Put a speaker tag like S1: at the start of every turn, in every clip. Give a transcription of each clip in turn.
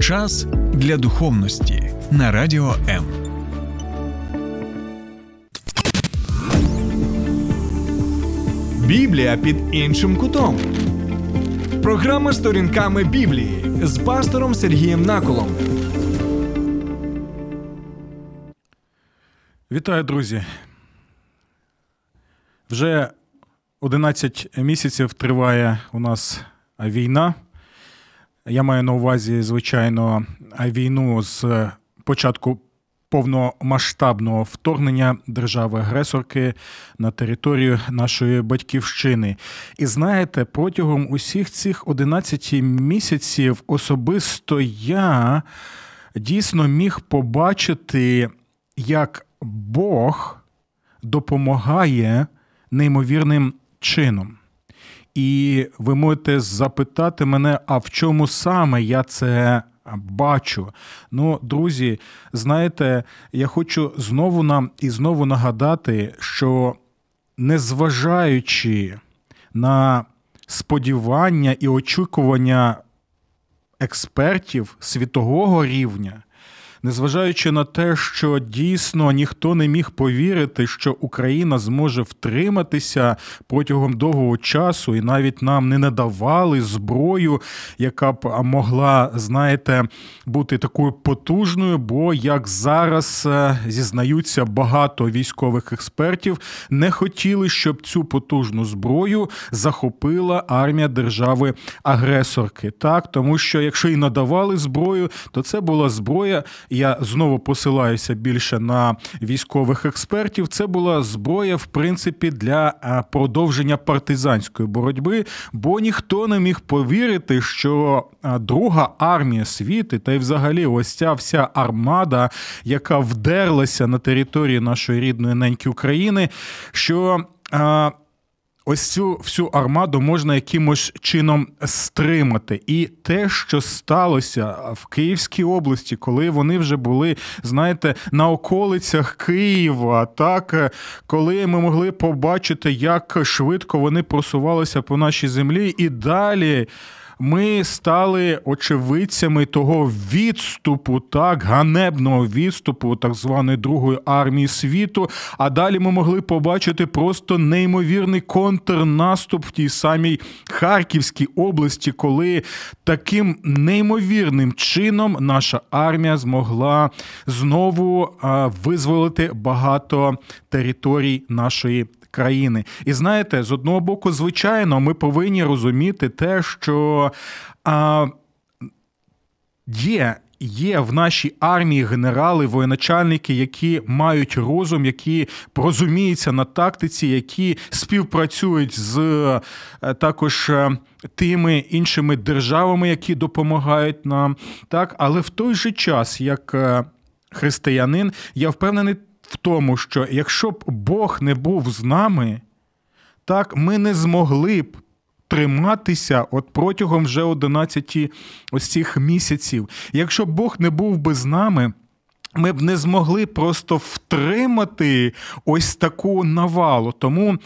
S1: Час для духовності на радіо М. Біблія під іншим кутом. Програма сторінками Біблії з пастором Сергієм Наколом.
S2: Вітаю, друзі. Вже 11 місяців триває у нас війна. Я маю на увазі, звичайно, війну з початку повномасштабного вторгнення держави-агресорки на територію нашої батьківщини. І знаєте, протягом усіх цих 11 місяців особисто я дійсно міг побачити, як Бог допомагає неймовірним чином. І ви можете запитати мене, а в чому саме я це бачу? Ну, друзі, знаєте, я хочу знову нам і знову нагадати, що незважаючи на сподівання і очікування експертів світового рівня незважаючи на те, що дійсно ніхто не міг повірити, що Україна зможе втриматися протягом довгого часу, і навіть нам не надавали зброю, яка б могла, знаєте, бути такою потужною. Бо як зараз е, зізнаються багато військових експертів, не хотіли, щоб цю потужну зброю захопила армія держави-агресорки. Так, тому що якщо і надавали зброю, то це була зброя, я знову посилаюся більше на військових експертів. Це була зброя, в принципі, для е, продовження партизанської боротьби, бо ніхто не міг повірити, що е, друга армія світу, та й взагалі ось ця вся армада, яка вдерлася на території нашої рідної неньки України, що. Ось цю всю армаду можна якимось чином стримати. І те, що сталося в Київській області, коли вони вже були, знаєте, на околицях Києва, так коли ми могли побачити, як швидко вони просувалися по нашій землі, і далі ми стали очевидцями того відступу, так ганебного відступу так званої Другої армії світу. А далі ми могли побачити просто неймовірний контрнаступ в тій самій Харківській області, коли таким неймовірним чином наша армія змогла знову визволити багато територій нашої країни. І знаєте, з одного боку, звичайно, ми повинні розуміти те, що а, є. Є в нашій армії генерали, воєначальники, які мають розум, які розуміються на тактиці, які співпрацюють з е, також е, тими іншими державами, які допомагають нам. Так, але в той же час, як е, християнин, я впевнений в тому, що якщо б Бог не був з нами, так ми не змогли б триматися от протягом вже 11 ось цих місяців. Якщо б Бог не був би з нами, ми б не змогли просто втримати ось таку навалу. Тому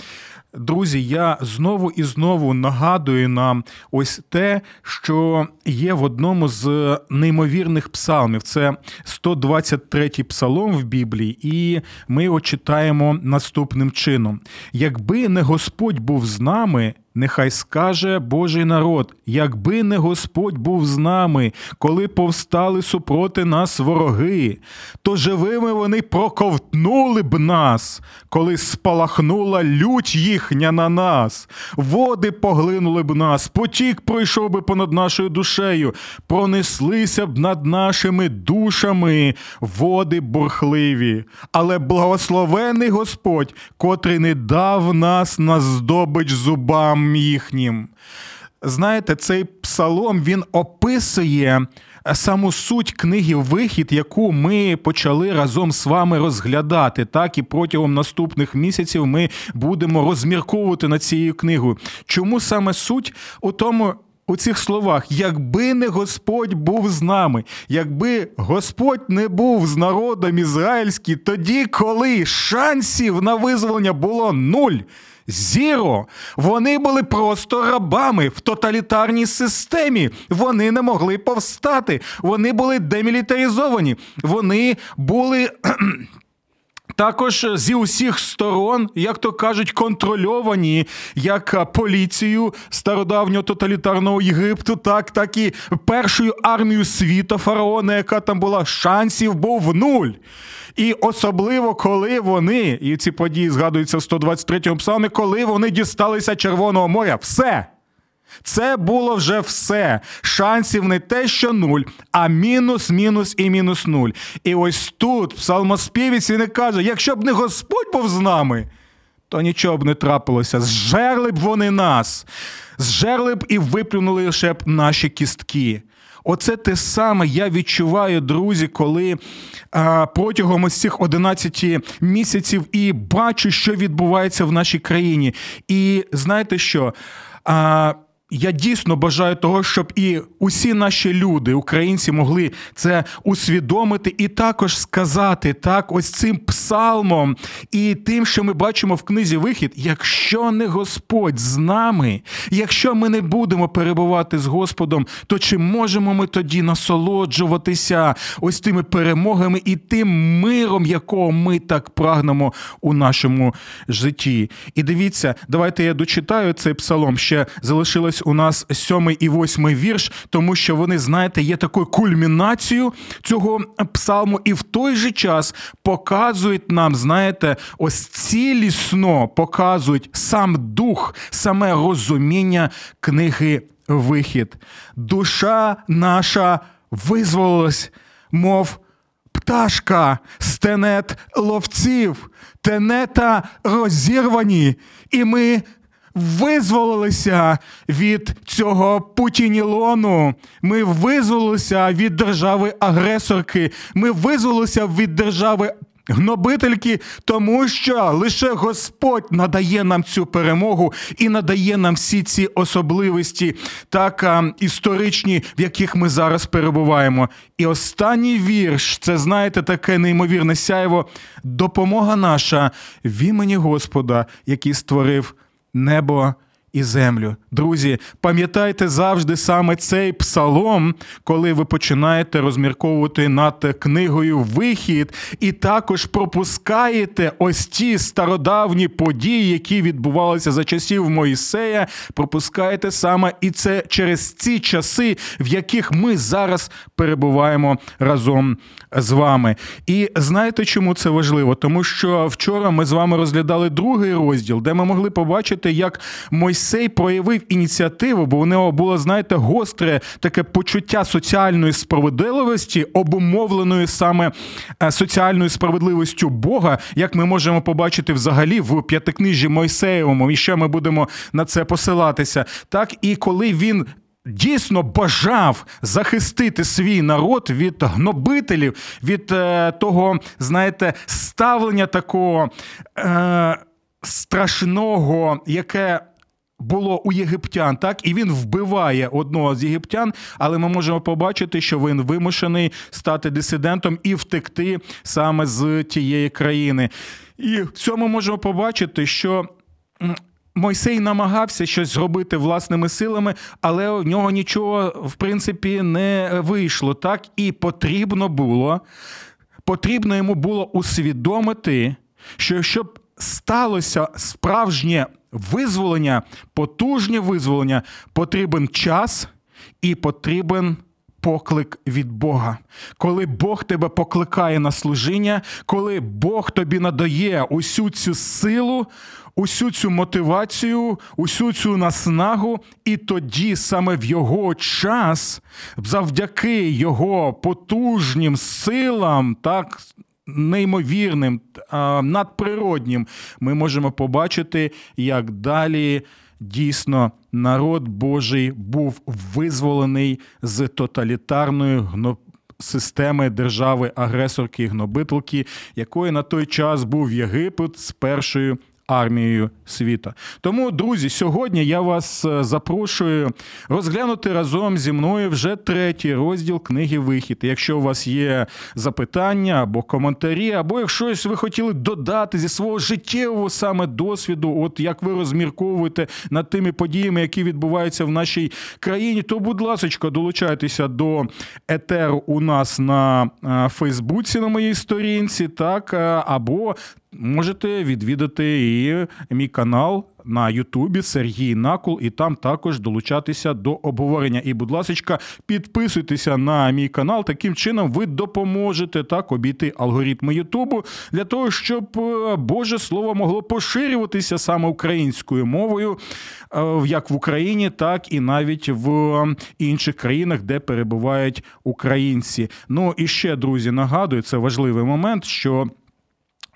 S2: Друзі, я знову і знову нагадую нам ось те, що є в одному з неймовірних псалмів. Це 123-й псалом в Біблії, і ми його читаємо наступним чином: якби не Господь був з нами, Нехай скаже Божий народ, якби не Господь був з нами, коли повстали супроти нас вороги, то живими вони проковтнули б нас, коли спалахнула лють їхня на нас, води поглинули б нас, потік пройшов би понад нашою душею, пронеслися б над нашими душами води бурхливі. Але благословений Господь, котрий не дав нас на здобич зубам їхнім. Знаєте, цей псалом він описує саму суть книги Вихід, яку ми почали разом з вами розглядати. Так і протягом наступних місяців ми будемо розмірковувати над цією книгою. Чому саме суть у тому? У цих словах, якби не Господь був з нами, якби Господь не був з народом ізраїльським, тоді, коли шансів на визволення було нуль, Зіро. Вони були просто рабами в тоталітарній системі. Вони не могли повстати. Вони були демілітаризовані. Вони були. Також зі усіх сторон, як то кажуть, контрольовані як поліцію стародавнього тоталітарного Єгипту, так так і першою армією світу фараона, яка там була шансів, був нуль. І особливо, коли вони, і ці події згадуються в 123-му псалмі, коли вони дісталися Червоного моря, все. Це було вже все. Шансів не те, що нуль, а мінус, мінус і мінус нуль. І ось тут псалмоспівець він і каже: якщо б не Господь був з нами, то нічого б не трапилося. Зжерли б вони нас, зжерли б і виплюнули лише б наші кістки. Оце те саме я відчуваю, друзі, коли а, протягом ось цих 11 місяців і бачу, що відбувається в нашій країні. І знаєте що? А, я дійсно бажаю того, щоб і усі наші люди, українці, могли це усвідомити і також сказати так, ось цим псалмом і тим, що ми бачимо в книзі вихід, якщо не Господь з нами, якщо ми не будемо перебувати з Господом, то чи можемо ми тоді насолоджуватися ось тими перемогами і тим миром, якого ми так прагнемо у нашому житті? І дивіться, давайте я дочитаю цей псалом. Ще залишилось у нас сьомий і восьмий вірш, тому що вони, знаєте, є такою кульмінацією цього псалму, і в той же час показують нам, знаєте, ось цілісно показують сам дух, саме розуміння книги Вихід. Душа наша визволилась, мов. Пташка, стенет ловців, тенета розірвані, і ми визволилися від цього путінілону. Ми визволилися від держави-агресорки. Ми визволилися від держави. Гнобительки, тому що лише Господь надає нам цю перемогу і надає нам всі ці особливості, так історичні, в яких ми зараз перебуваємо. І останній вірш це знаєте таке неймовірне сяйво, допомога наша в імені Господа, який створив небо і землю. Друзі, пам'ятайте завжди саме цей псалом, коли ви починаєте розмірковувати над книгою Вихід, і також пропускаєте ось ті стародавні події, які відбувалися за часів Моїсея. Пропускаєте саме і це через ці часи, в яких ми зараз перебуваємо разом з вами. І знаєте, чому це важливо? Тому що вчора ми з вами розглядали другий розділ, де ми могли побачити, як Мойсей проявив ініціативу, бо у нього було, знаєте, гостре таке почуття соціальної справедливості, обумовленої саме е, соціальною справедливістю Бога, як ми можемо побачити взагалі в п'ятикнижі Мойсеєвому, і ще ми будемо на це посилатися. Так і коли він дійсно бажав захистити свій народ від гнобителів, від е, того, знаєте, ставлення такого е, страшного, яке. Було у єгиптян, так і він вбиває одного з єгиптян, але ми можемо побачити, що він вимушений стати дисидентом і втекти саме з тієї країни. І в цьому можемо побачити, що Мойсей намагався щось зробити власними силами, але у нього нічого, в принципі, не вийшло. Так і потрібно було, потрібно йому було усвідомити, що щоб сталося справжнє визволення, потужнє визволення, потрібен час і потрібен поклик від Бога. Коли Бог тебе покликає на служіння, коли Бог тобі надає усю цю силу, усю цю мотивацію, усю цю наснагу, і тоді саме в його час, завдяки його потужнім силам, так. Неймовірним, надприроднім, ми можемо побачити, як далі дійсно народ Божий був визволений з тоталітарної гно... системи держави агресорки гнобителки, якої на той час був Єгипет з першою армією світа. Тому, друзі, сьогодні я вас е, запрошую розглянути разом зі мною вже третій розділ книги Вихід. Якщо у вас є запитання або коментарі, або якщо ви хотіли додати зі свого життєвого саме досвіду, от як ви розмірковуєте над тими подіями, які відбуваються в нашій країні, то, будь ласка, долучайтеся до етеру у нас на е, Фейсбуці на моїй сторінці, так е, або можете відвідати і мій канал на Ютубі Сергій Накул, і там також долучатися до обговорення. І, будь ласка, підписуйтеся на мій канал. Таким чином ви допоможете так обійти алгоритми Ютубу для того, щоб е, Боже Слово могло поширюватися саме українською мовою, е, як в Україні, так і навіть в інших країнах, де перебувають українці. Ну і ще друзі, нагадую, це важливий момент, що.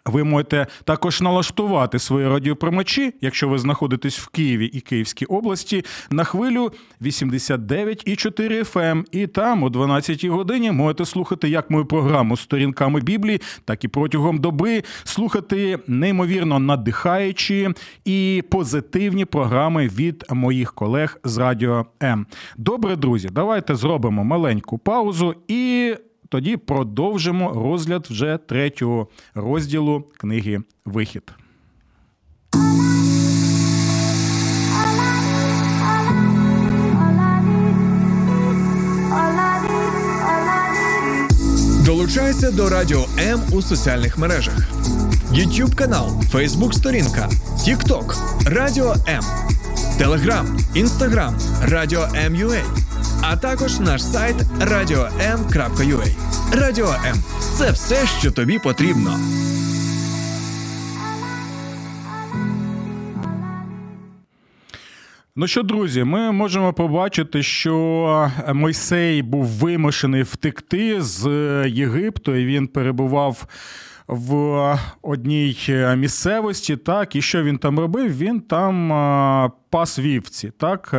S2: Ви можете також налаштувати свої радіоприймачі, якщо ви знаходитесь в Києві і Київській області, на хвилю 89,4 FM. Ем. І там о 12-й годині можете слухати як мою програму з сторінками Біблії, так і протягом доби слухати неймовірно надихаючі і позитивні програми від моїх колег з Радіо М. Добре, друзі, давайте зробимо маленьку паузу і тоді продовжимо розгляд вже третього розділу книги Вихід.
S1: Долучайся до Радіо М у соціальних мережах: YouTube канал, Facebook сторінка, TikTok, Радіо М, Telegram, Instagram, Радіо М.Ua а також наш сайт radio.m.ua. Радіо М це все, що тобі потрібно.
S2: Ну що, друзі, ми можемо побачити, що Мойсей був вимушений втекти з Єгипту, і він перебував в одній місцевості. Так, і що він там робив? Він там пас вівці. Так.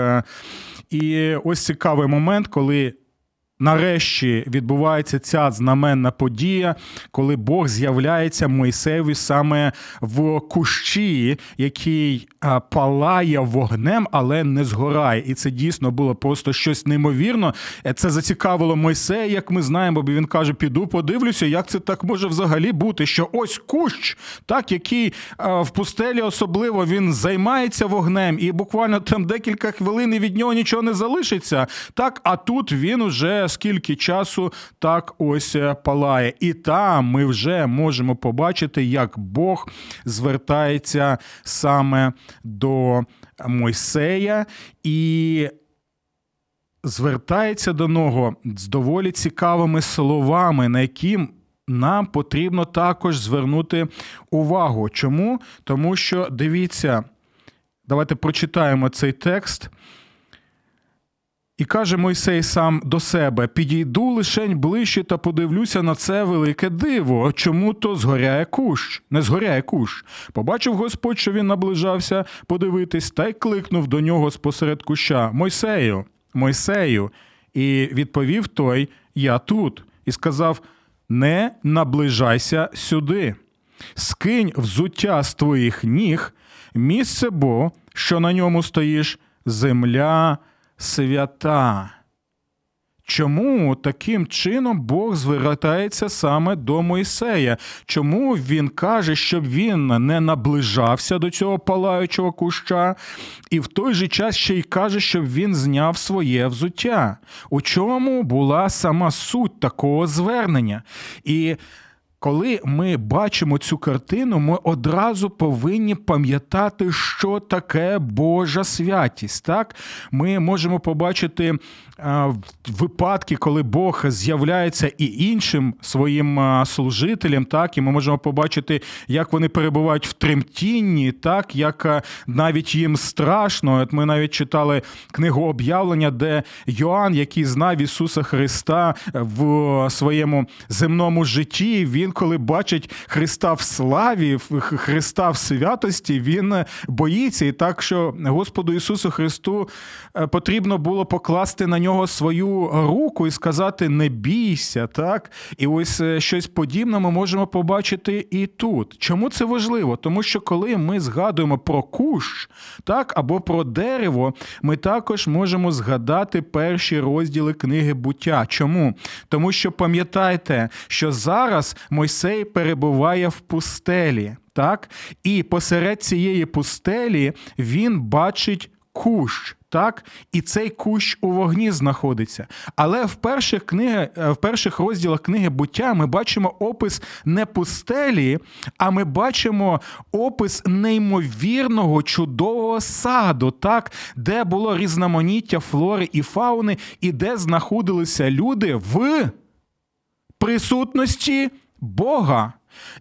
S2: І ось цікавий момент, коли Нарешті відбувається ця знаменна подія, коли Бог з'являється Мойсеєві саме в кущі, який палає вогнем, але не згорає. І це дійсно було просто щось неймовірно. Е, це зацікавило Мойсея, як ми знаємо, бо він каже: піду, подивлюся, як це так може взагалі бути. Що ось кущ, так який в пустелі особливо він займається вогнем, і буквально там декілька хвилин від нього нічого не залишиться. Так, а тут він уже скільки часу так ось е, палає. І там ми вже можемо побачити, як Бог звертається саме до Мойсея і. Звертається до нього з доволі цікавими словами, на які нам потрібно також звернути увагу. Чому? Тому що дивіться, давайте прочитаємо цей текст. І каже Мойсей сам до себе: підійду лишень ближче та подивлюся на це велике диво. Чому то згоряє кущ, не згоряє кущ. Побачив Господь, що він наближався подивитись, та й кликнув до нього спосеред куща Мойсею, Мойсею. І відповів той: Я тут, і сказав: Не наближайся сюди, скинь взуття з твоїх ніг, місце бо, що на ньому стоїш, земля свята. Чому таким чином Бог звертається саме до Мойсея? Чому він каже, щоб він не наближався до цього палаючого куща, і в той же час ще й каже, щоб він зняв своє взуття? У чому була сама суть такого звернення? І коли ми бачимо цю картину, ми одразу повинні пам'ятати, що таке Божа святість. Так, ми можемо побачити випадки, коли Бог з'являється і іншим своїм служителям, так, і ми можемо побачити, як вони перебувають в тремтінні, так, як навіть їм страшно. От Ми навіть читали книгу об'явлення, де Йоанн, який знав Ісуса Христа в своєму земному житті, він він, коли бачить Христа в славі, Христа в святості, він боїться. І так, що Господу Ісусу Христу е, потрібно було покласти на нього свою руку і сказати: не бійся, так? І ось е, щось подібне ми можемо побачити і тут. Чому це важливо? Тому що коли ми згадуємо про кущ, так, або про дерево, ми також можемо згадати перші розділи книги буття. Чому? Тому що пам'ятайте, що зараз Мойсей перебуває в пустелі, так? І посеред цієї пустелі він бачить кущ. Так, і цей кущ у вогні знаходиться. Але в перших книги, в перших розділах книги буття ми бачимо опис не пустелі, а ми бачимо опис неймовірного чудового саду, так, де було різноманіття флори і фауни, і де знаходилися люди в присутності Бога.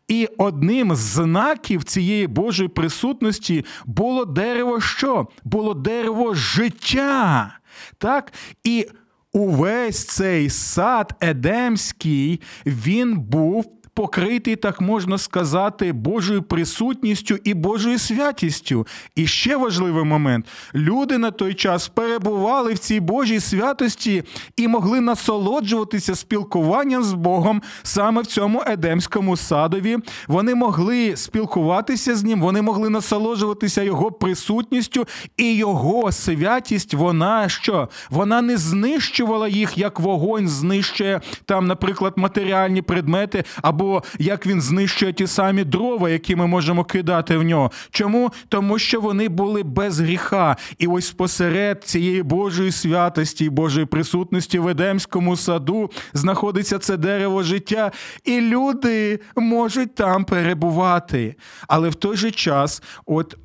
S2: І одним з знаків цієї Божої присутності було дерево що? Було дерево життя. Так? І увесь цей сад Едемський, він був покритий, так можна сказати, Божою присутністю і Божою святістю. І ще важливий момент: люди на той час перебували в цій Божій святості і могли насолоджуватися спілкуванням з Богом саме в цьому Едемському садові. Вони могли спілкуватися з ним, вони могли насолоджуватися його присутністю, і його святість, вона що? Вона не знищувала їх, як вогонь знищує там, наприклад, матеріальні предмети або як він знищує ті самі дрова, які ми можемо кидати в нього. Чому? Тому що вони були без гріха. І ось посеред цієї Божої святості і Божої присутності в Едемському саду знаходиться це дерево життя, і люди можуть там перебувати. Але в той же час, от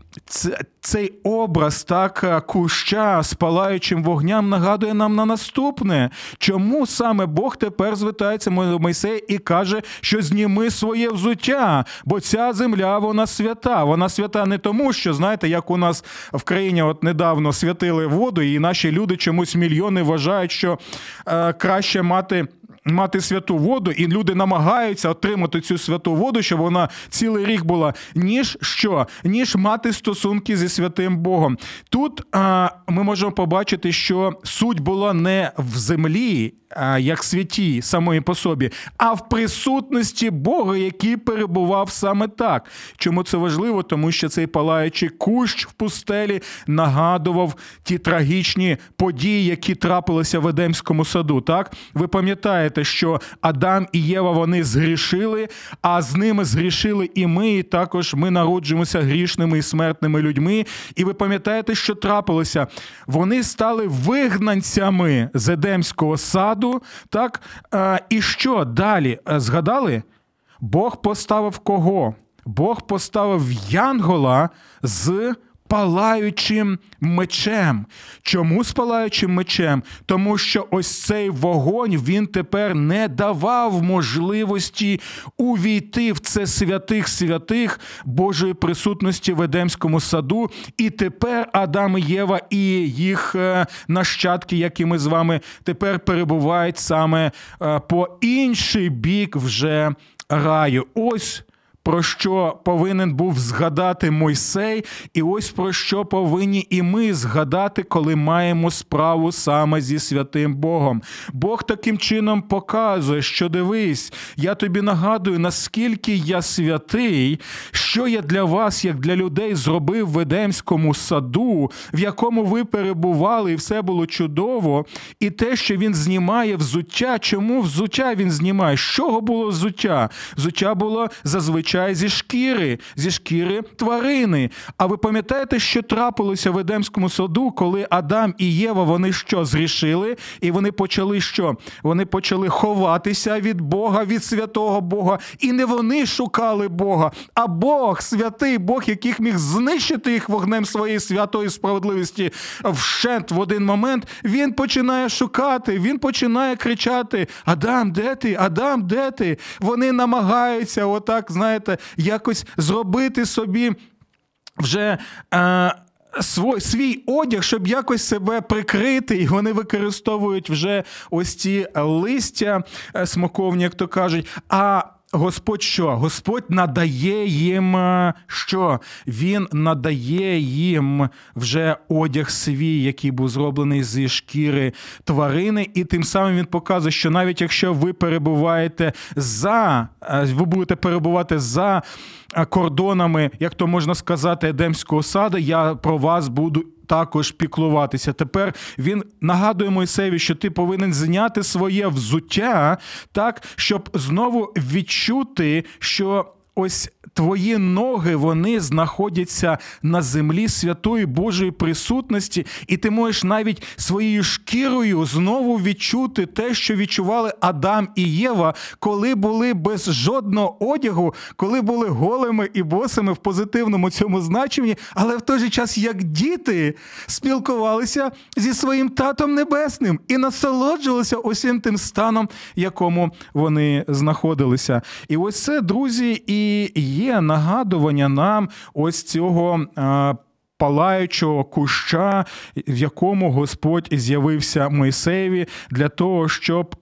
S2: цей образ так е, куща з палаючим вогням нагадує нам на наступне. Чому саме Бог тепер звертається до Мойсея і каже, що зніми своє взуття, бо ця земля вона свята. Вона свята не тому, що знаєте, як у нас в країні от недавно святили воду, і наші люди чомусь мільйони вважають, що е, краще мати мати святу воду, і люди намагаються отримати цю святу воду, щоб вона цілий рік була, ніж що? Ніж мати стосунки зі святим Богом. Тут а, ми можемо побачити, що суть була не в землі як святі самої по собі, а в присутності Бога, який перебував саме так. Чому це важливо? Тому що цей палаючий кущ в пустелі нагадував ті трагічні події, які трапилися в Едемському саду. Так, ви пам'ятаєте, що Адам і Єва вони згрішили, а з ними згрішили і ми. І також ми народжуємося грішними і смертними людьми. І ви пам'ятаєте, що трапилося? Вони стали вигнанцями з Едемського саду. Так? І що далі? Згадали? Бог поставив кого? Бог поставив Янгола з палаючим мечем. Чому з палаючим мечем? Тому що ось цей вогонь він тепер не давав можливості увійти в це святих святих Божої присутності в Едемському саду. І тепер Адам і Єва і їх е, нащадки, які ми з вами тепер перебувають саме е, по інший бік вже раю. Ось про що повинен був згадати Мойсей, і ось про що повинні і ми згадати, коли маємо справу саме зі святим Богом. Бог таким чином показує, що дивись, я тобі нагадую, наскільки я святий, що я для вас, як для людей, зробив в Едемському саду, в якому ви перебували, і все було чудово. І те, що він знімає взуття, чому взуття він знімає? З чого було взуття? Взуття було зазвичай зазвичай зі шкіри, зі шкіри тварини. А ви пам'ятаєте, що трапилося в Едемському саду, коли Адам і Єва вони що зрішили? І вони почали що? Вони почали ховатися від Бога, від святого Бога. І не вони шукали Бога, а Бог, святий Бог, яких міг знищити їх вогнем своєї святої справедливості вщент в один момент. Він починає шукати, він починає кричати: Адам, де ти? Адам, де ти? Вони намагаються, отак, знаєте знаєте, якось зробити собі вже. Е, Свій, свій одяг, щоб якось себе прикрити, і вони використовують вже ось ці листя е, смоковні, як то кажуть. А Господь що? Господь надає їм е, що? Він надає їм вже одяг свій, який був зроблений зі шкіри тварини, і тим самим він показує, що навіть якщо ви перебуваєте за, е, ви будете перебувати за е, кордонами, як то можна сказати, Едемського саду, я про вас буду також піклуватися. Тепер він нагадує Мойсеві, що ти повинен зняти своє взуття так, щоб знову відчути, що ось твої ноги вони знаходяться на землі святої Божої присутності, і ти можеш навіть своєю шкірою знову відчути те, що відчували Адам і Єва, коли були без жодного одягу, коли були голими і босими в позитивному цьому значенні, але в той же час, як діти, спілкувалися зі своїм татом небесним і насолоджувалися усім тим станом, в якому вони знаходилися. І ось це, друзі, і є нагадування нам ось цього. Палаючого куща, в якому Господь з'явився Мойсеєві для того, щоб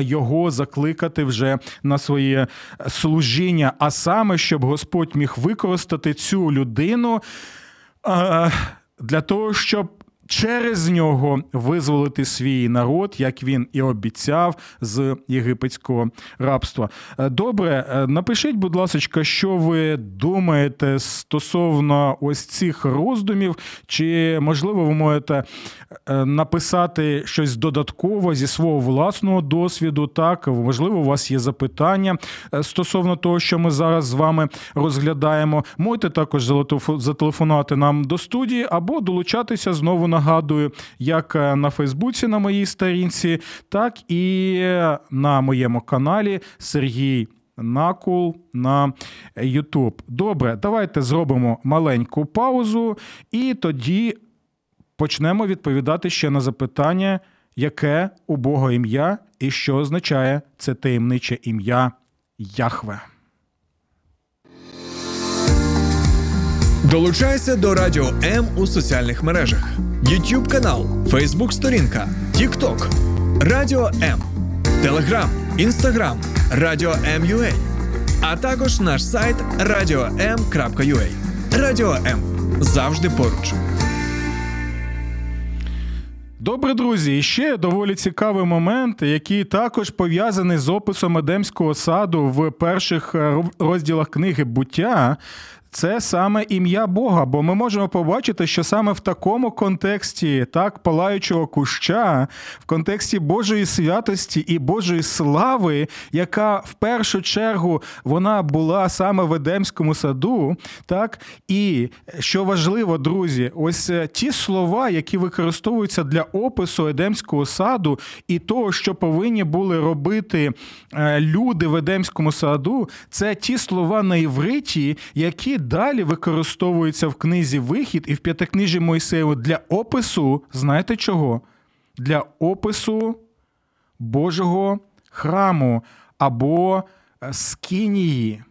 S2: його закликати вже на своє служіння, а саме щоб Господь міг використати цю людину для того, щоб через нього визволити свій народ, як він і обіцяв з єгипетського рабства. Е, добре, е, напишіть, будь ласка, що ви думаєте стосовно ось цих роздумів, чи можливо ви можете е, написати щось додатково зі свого власного досвіду? Так, можливо, у вас є запитання стосовно того, що ми зараз з вами розглядаємо. Можете також зателефонувати нам до студії або долучатися знову нагадую, як е, на Фейсбуці на моїй сторінці, так і на моєму каналі Сергій. Накул на Ютуб. Добре, давайте зробимо маленьку паузу, і тоді почнемо відповідати ще на запитання, яке у Бога ім'я і що означає це таємниче ім'я Яхве.
S1: Долучайся до Радіо М у соціальних мережах: YouTube канал, Facebook сторінка, TikTok, Радіо М, Телеграм, Інстаграм, Радіо М.Ю.А. а також наш сайт radio.m.ua. Радіо М завжди поруч.
S2: Добре, друзі, і ще доволі цікавий момент, який також пов'язаний з описом Едемського саду в перших е, розділах книги буття це саме ім'я Бога, бо ми можемо побачити, що саме в такому контексті, так, палаючого куща, в контексті Божої святості і Божої слави, яка в першу чергу вона була саме в Едемському саду, так, і що важливо, друзі, ось е, ті слова, які використовуються для опису Едемського саду, і того, що повинні були робити е, люди в Едемському саду, це ті слова на івриті, які далі використовується в книзі Вихід і в п'ятикнижі Мойсеєву для опису, знаєте чого? Для опису Божого храму або е, скинії.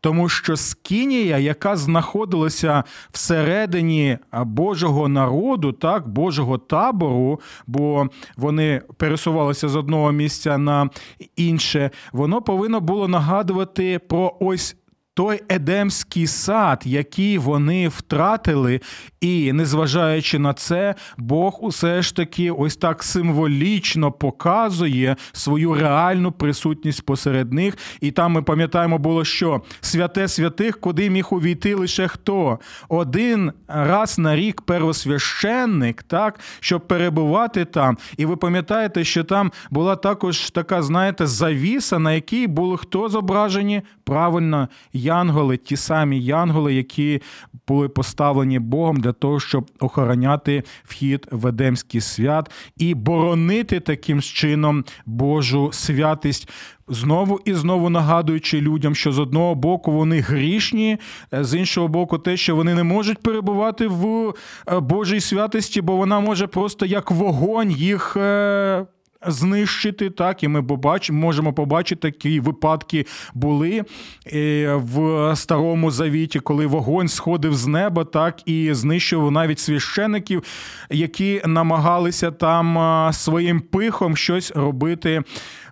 S2: Тому що скинія, яка знаходилася всередині Божого народу, так, Божого табору, бо вони пересувалися з одного місця на інше, воно повинно було нагадувати про ось той Едемський сад, який вони втратили, і незважаючи на це, Бог усе ж таки ось так символічно показує свою реальну присутність посеред них. І там ми пам'ятаємо, було що святе святих, куди міг увійти лише хто? Один раз на рік первосвященник, так, щоб перебувати там. І ви пам'ятаєте, що там була також така, знаєте, завіса, на якій були хто зображені? Правильно, янголи, ті самі янголи, які були поставлені Богом для того, щоб охороняти вхід в Едемський свят і боронити таким чином Божу святість. Знову і знову нагадуючи людям, що з одного боку вони грішні, з іншого боку, те, що вони не можуть перебувати в е, Божій святості, бо вона може просто як вогонь їх е, знищити. Так, і ми побачимо, можемо побачити такі випадки були е, в старому завіті, коли вогонь сходив з неба, так і знищував навіть священиків, які намагалися там своїм пихом щось робити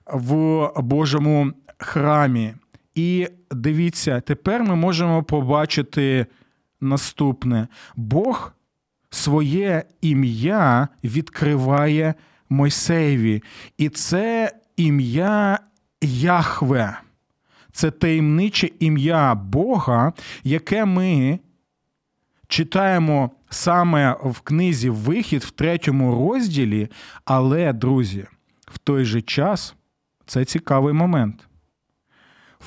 S2: в Божому храмі. І дивіться, тепер ми можемо побачити наступне: Бог своє ім'я відкриває Мойсеєві. І це ім'я Яхве. Це таємниче ім'я Бога, яке ми читаємо саме в книзі Вихід в третьому розділі. Але, друзі, в той же час це цікавий момент.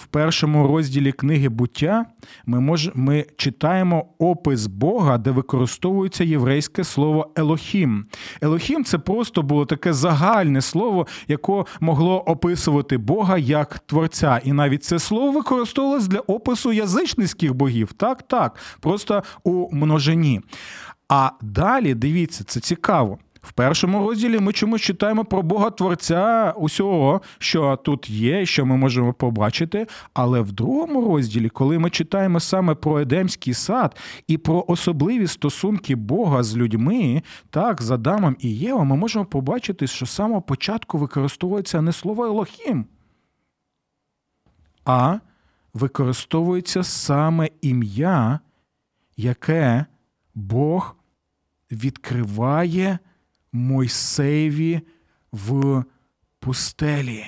S2: В першому розділі книги буття ми мож, ми читаємо опис Бога, де використовується єврейське слово Елохім. Елохім це просто було таке загальне слово, яке могло описувати Бога як творця. І навіть це слово використовувалось для опису язичницьких богів. Так, так, просто у множині. А далі дивіться, це цікаво. В першому розділі ми чомусь читаємо про Бога Творця усього, що тут є, що ми можемо побачити. Але в другому розділі, коли ми читаємо саме про Едемський сад і про особливі стосунки Бога з людьми, так, з Адамом і Євом, ми можемо побачити, що з самого початку використовується не слово Елохім, а використовується саме ім'я, яке Бог відкриває. Мойсеєві в пустелі.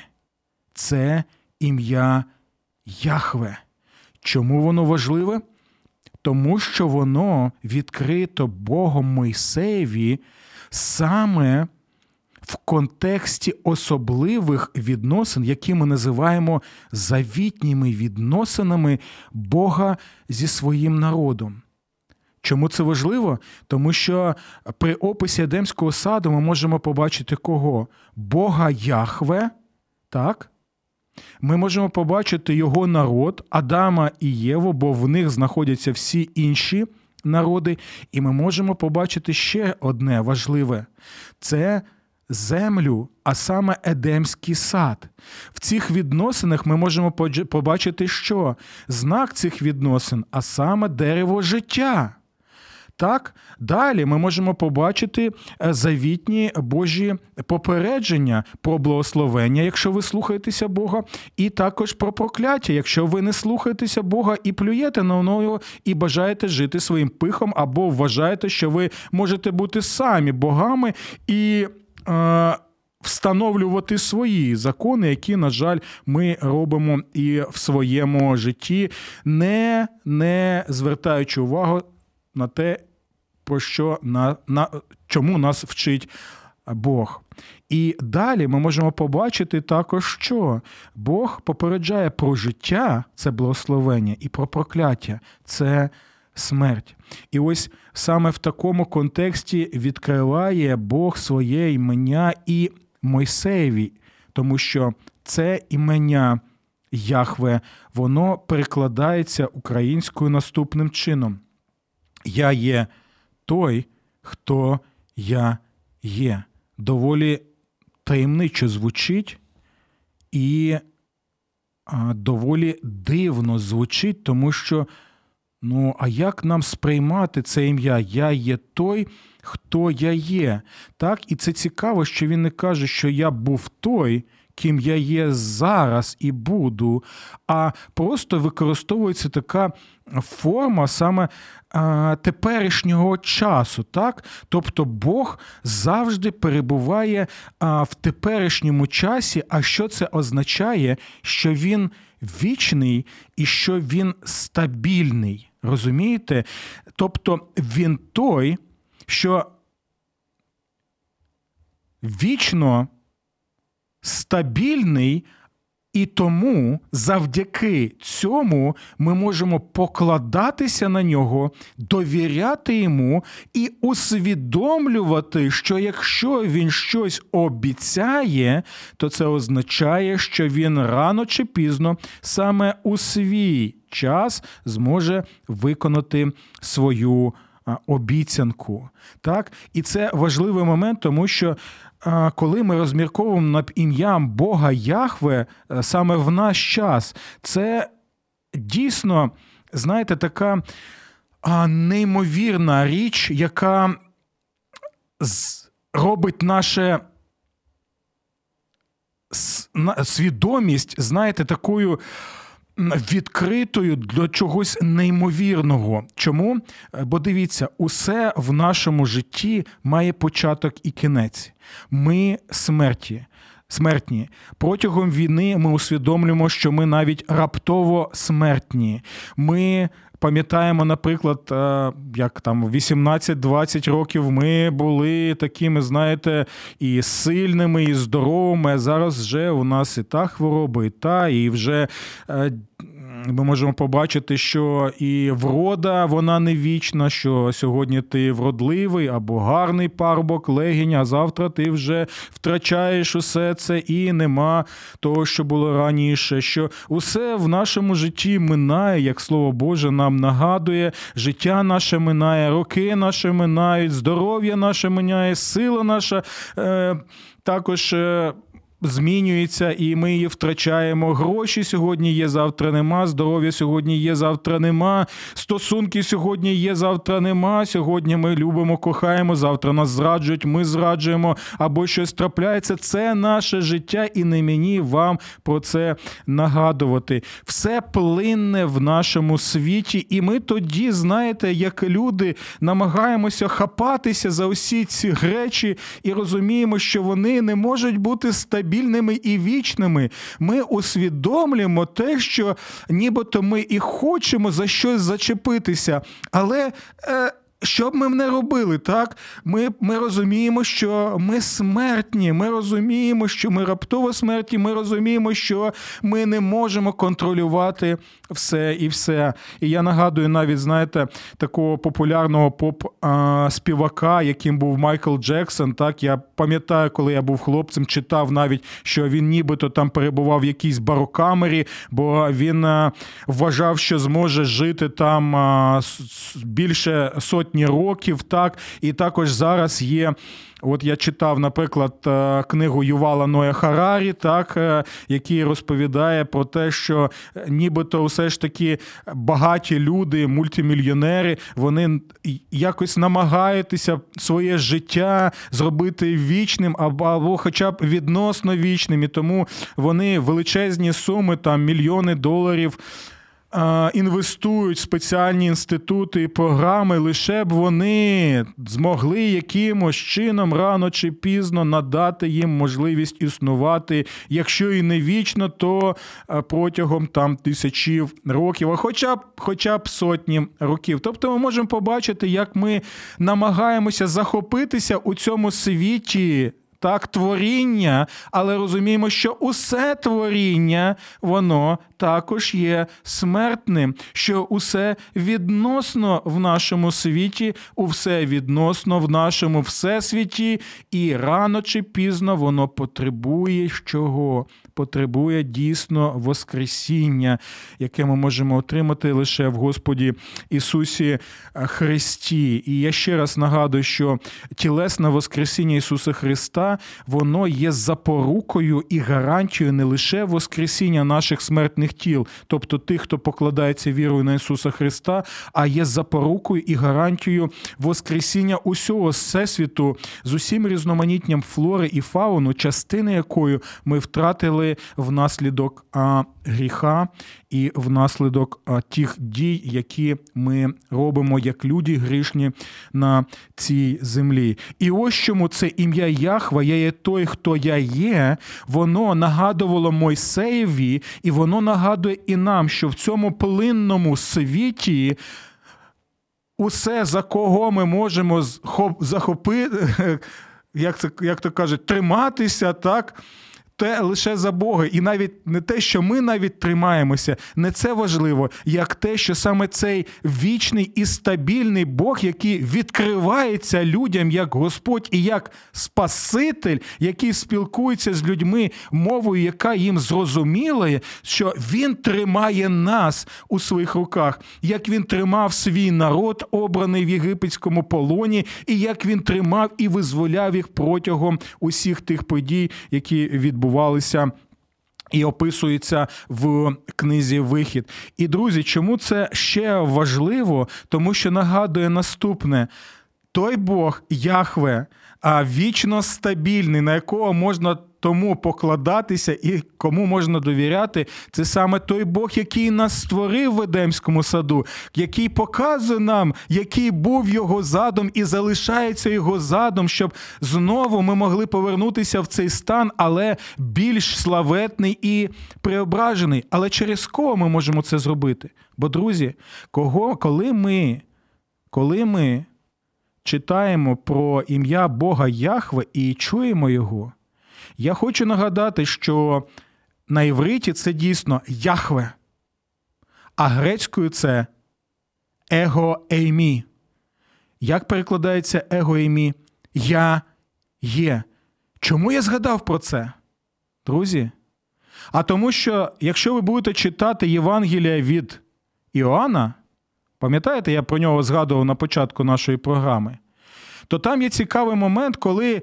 S2: Це ім'я Яхве. Чому воно важливе? Тому що воно відкрито Богом Мойсеєві саме в контексті особливих відносин, які ми називаємо завітніми відносинами Бога зі своїм народом. Чому це важливо? Тому що при описі Едемського саду ми можемо побачити кого? Бога Яхве, так? Ми можемо побачити його народ, Адама і Єву, бо в них знаходяться всі інші народи. І ми можемо побачити ще одне важливе це землю, а саме Едемський сад. В цих відносинах ми можемо побачити, що знак цих відносин, а саме дерево життя. Так, далі ми можемо побачити е, завітні Божі попередження про благословення, якщо ви слухаєтеся Бога, і також про прокляття, якщо ви не слухаєтеся Бога і плюєте на нього, і бажаєте жити своїм пихом, або вважаєте, що ви можете бути самі богами і. Е- Встановлювати свої закони, які, на жаль, ми робимо і в своєму житті, не не звертаючи увагу на те, про що на, на чому нас вчить Бог. І далі ми можемо побачити також, що Бог попереджає про життя це благословення, і про прокляття це смерть. І ось саме в такому контексті відкриває Бог своє імення і Мойсеєві, тому що це імення Яхве, воно перекладається українською наступним чином. Я є той, хто я є. Доволі таємничо звучить і доволі дивно звучить, тому що, ну, а як нам сприймати це ім'я? Я є той, хто я є. Так, І це цікаво, що він не каже, що я був той ким я є зараз і буду, а просто використовується така форма саме а, теперішнього часу. так? Тобто Бог завжди перебуває а, в теперішньому часі. А що це означає? Що він вічний і що він стабільний. Розумієте? Тобто він той, що вічно стабільний, і тому завдяки цьому ми можемо покладатися на нього, довіряти йому і усвідомлювати, що якщо він щось обіцяє, то це означає, що він рано чи пізно саме у свій час зможе виконати свою обіцянку. Так? І це важливий момент, тому що коли ми розмірковуємо над ім'ям Бога Яхве е, саме в наш час, це дійсно, знаєте, така неймовірна річ, яка робить наше свідомість, знаєте, такою відкритою до чогось неймовірного. Чому? Бо дивіться, усе в нашому житті має початок і кінець. Ми смерті. Смертні протягом війни ми усвідомлюємо, що ми навіть раптово смертні. Ми пам'ятаємо, наприклад, е, як там 18-20 років ми були такими, знаєте, і сильними, і здоровими. а Зараз вже у нас і та хвороба, і та, і вже е, ми можемо побачити, що і врода вона не вічна, що сьогодні ти вродливий або гарний парубок, легінь, а завтра ти вже втрачаєш усе це і нема того, що було раніше. Що усе в нашому житті минає, як слово Боже нам нагадує, життя наше минає, роки наші минають, здоров'я наше минає, сила наша е, також. Е, змінюється, і ми її втрачаємо. Гроші сьогодні є, завтра нема. Здоров'я сьогодні є, завтра нема. Стосунки сьогодні є, завтра нема. Сьогодні ми любимо, кохаємо, завтра нас зраджують, ми зраджуємо або щось трапляється. Це наше життя, і не мені вам про це нагадувати. Все плинне в нашому світі, і ми тоді, знаєте, як люди намагаємося хапатися за усі ці речі і розуміємо, що вони не можуть бути стабільними стабільними і вічними. Ми усвідомлюємо те, що нібито ми і хочемо за щось зачепитися, але. Е, що б ми не робили, так? Ми ми розуміємо, що ми смертні, ми розуміємо, що ми раптово смертні, ми розуміємо, що ми не можемо контролювати все і все. І я нагадую навіть, знаєте, такого популярного поп-співака, яким був Майкл Джексон. Так, Я пам'ятаю, коли я був хлопцем, читав навіть, що він нібито там перебував в якійсь барокамері, бо він вважав, що зможе жити там більше сотні сотні років, так і також зараз є. От я читав, наприклад, е, книгу Ювала Ноя Харарі, так, е, який розповідає про те, що е, нібито все ж таки багаті люди, мультимільйонери, вони якось намагаються своє життя зробити вічним, або, хоча б відносно вічним, і тому вони величезні суми, там мільйони доларів інвестують в спеціальні інститути і програми, лише б вони змогли якимось чином рано чи пізно надати їм можливість існувати, якщо і не вічно, то протягом там тисячів років, а хоча б хоча б сотні років. Тобто ми можемо побачити, як ми намагаємося захопитися у цьому світі так, творіння, але розуміємо, що усе творіння, воно також є смертним, що усе відносно в нашому світі, усе відносно в нашому всесвіті, і рано чи пізно воно потребує чого? Потребує дійсно Воскресіння, яке ми можемо отримати лише в Господі Ісусі Христі. І я ще раз нагадую, що тілесне Воскресіння Ісуса Христа воно є запорукою і гарантією не лише Воскресіння наших смертних тіл, тобто тих, хто покладається вірою на Ісуса Христа, а є запорукою і гарантією Воскресіння усього всесвіту з усім різноманіттям флори і фауну, частини якої ми втратили внаслідок гріха і внаслідок тих дій, які ми робимо як люди грішні на цій землі. І ось чому це ім'я Яхва, я є той, хто я є, воно нагадувало Мойсеєві, і воно нагадує і нам, що в цьому плинному світі. Усе, за кого ми можемо захопити, як це як то кажуть, триматися, так те лише за Бога, і навіть не те, що ми навіть тримаємося, не це важливо, як те, що саме цей вічний і стабільний Бог, який відкривається людям як Господь і як Спаситель, який спілкується з людьми мовою, яка їм зрозуміла, що Він тримає нас у своїх руках, як він тримав свій народ, обраний в єгипетському полоні, і як він тримав і визволяв їх протягом усіх тих подій, які відбувалися відбувалися. І описується в книзі Вихід. І друзі, чому це ще важливо? Тому що нагадує наступне: той Бог Яхве, вічно стабільний, на якого можна тому покладатися і кому можна довіряти, це саме той Бог, який нас створив в Едемському саду, який показує нам, який був його задум і залишається його задум, щоб знову ми могли повернутися в цей стан, але більш славетний і преображений. Але через кого ми можемо це зробити? Бо, друзі, кого, коли ми, коли ми читаємо про ім'я Бога Яхве і чуємо його, я хочу нагадати, що на івриті це дійсно Яхве, а грецькою це его-еймі. Як перекладається его-еймі? Я є. Чому я згадав про це? Друзі? А тому, що якщо ви будете читати Євангелія від Іоанна, пам'ятаєте, я про нього згадував на початку нашої програми, то там є цікавий момент, коли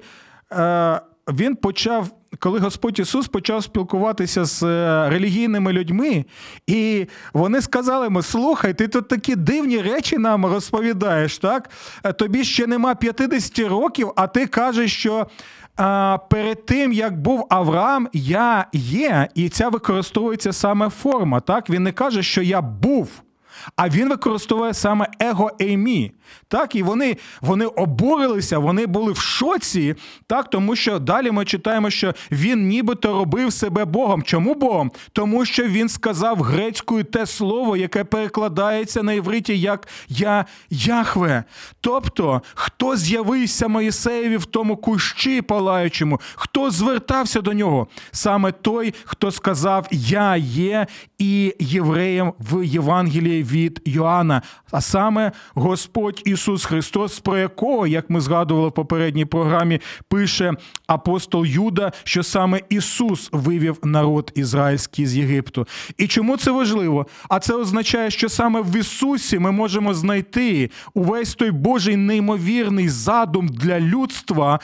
S2: е, він почав, коли Господь Ісус почав спілкуватися з е, релігійними людьми, і вони сказали йому: слухай, ти тут такі дивні речі нам розповідаєш, так? Е, тобі ще нема 50 років, а ти кажеш, що. А, перед тим, як був Авраам, я є, і ця використовується саме форма. Так він не каже, що я був. А він використовує саме его еймі. Так, і вони вони обурилися, вони були в шоці, так, тому що далі ми читаємо, що він нібито робив себе Богом. Чому Богом? Тому що він сказав грецькою те слово, яке перекладається на івриті як Я Яхве. Тобто, хто з'явився Моїсеєві в тому кущі палаючому, хто звертався до нього? Саме той, хто сказав Я є і євреям в Євангелії від Йоанна, а саме Господь Ісус Христос, про якого, як ми згадували в попередній програмі, пише апостол Юда, що саме Ісус вивів народ ізраїльський з Єгипту. І чому це важливо? А це означає, що саме в Ісусі ми можемо знайти увесь той Божий неймовірний задум для людства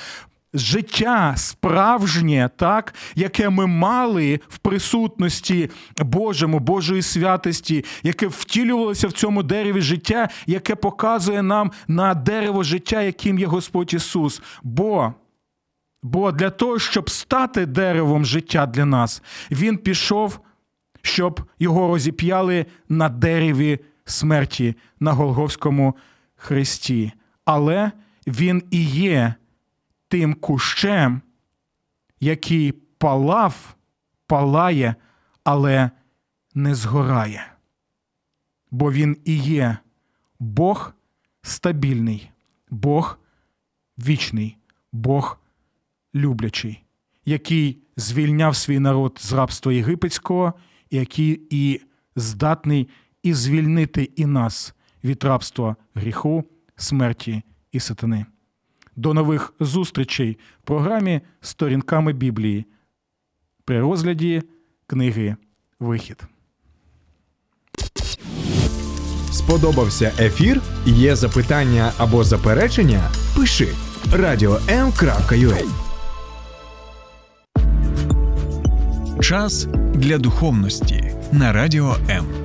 S2: життя справжнє, так, яке ми мали в присутності Божому, Божої святості, яке втілювалося в цьому дереві життя, яке показує нам на дерево життя, яким є Господь Ісус. Бо Бо для того, щоб стати деревом життя для нас, Він пішов, щоб його розіп'яли на дереві смерті на Голговському хресті. Але він і є тим кущем, який палав, палає, але не згорає. Бо він і є Бог стабільний, Бог вічний, Бог люблячий, який звільняв свій народ з рабства єгипетського, який і здатний і звільнити і нас від рабства гріху, смерті і сатани. До нових зустрічей в програмі Сторінками Біблії при розгляді книги Вихід.
S1: Сподобався ефір? Є запитання або заперечення? Пиши radio.m.ua Час для духовності на радіо М.